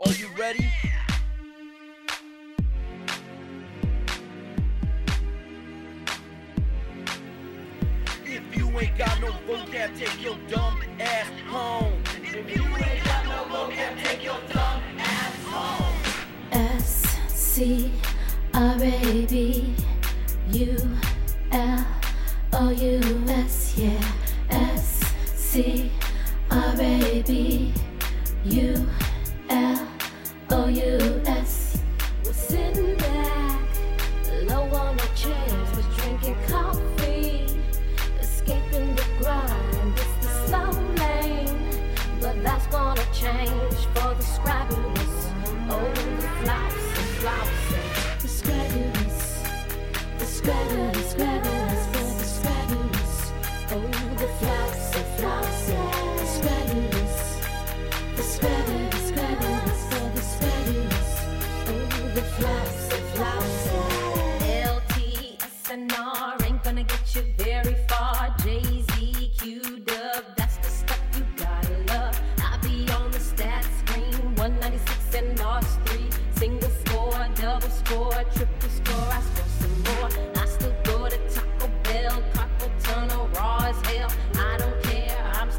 Are you ready? If you ain't got no vocab, take your dumb ass home. If you ain't got no vocab, take your dumb ass home. S C R A B U L O U S, yeah. S C R A B U L for the Scrabulous. Oh, the flousing, flousing, the Scrabulous, the Scrabulous, Scrabulous for the Scrabulous. Oh, the flousing, flousing, the Scrabulous, the Scrabulous, Scrabulous for the Scrabulous. Oh, the flousing, flousing. LTSNR ain't gonna get you very far. Jay Z, Q Dub,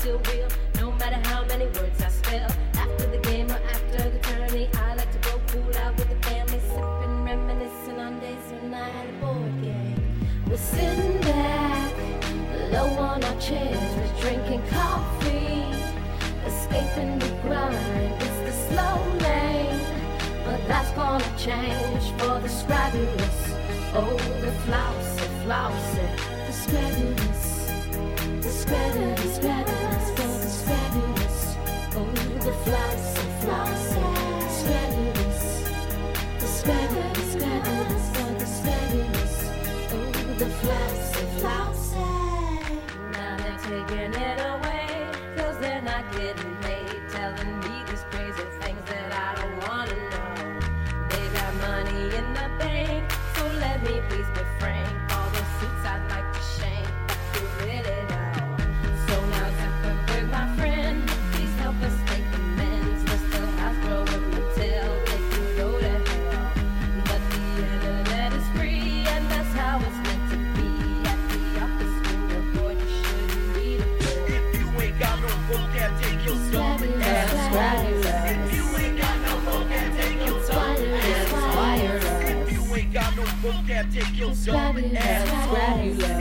still real, no matter how many words I spell. After the game or after the tourney, I like to go cool out with the family, sipping, reminiscing on days when I had a board game. We're sitting back, low on our chairs, we're drinking coffee, escaping the grind. It's the slow lane, but that's gonna change for the Scrabulous. Oh, the flousy, flousy, the Scrabulous, the Scrabulous, vocab, take your dumb ass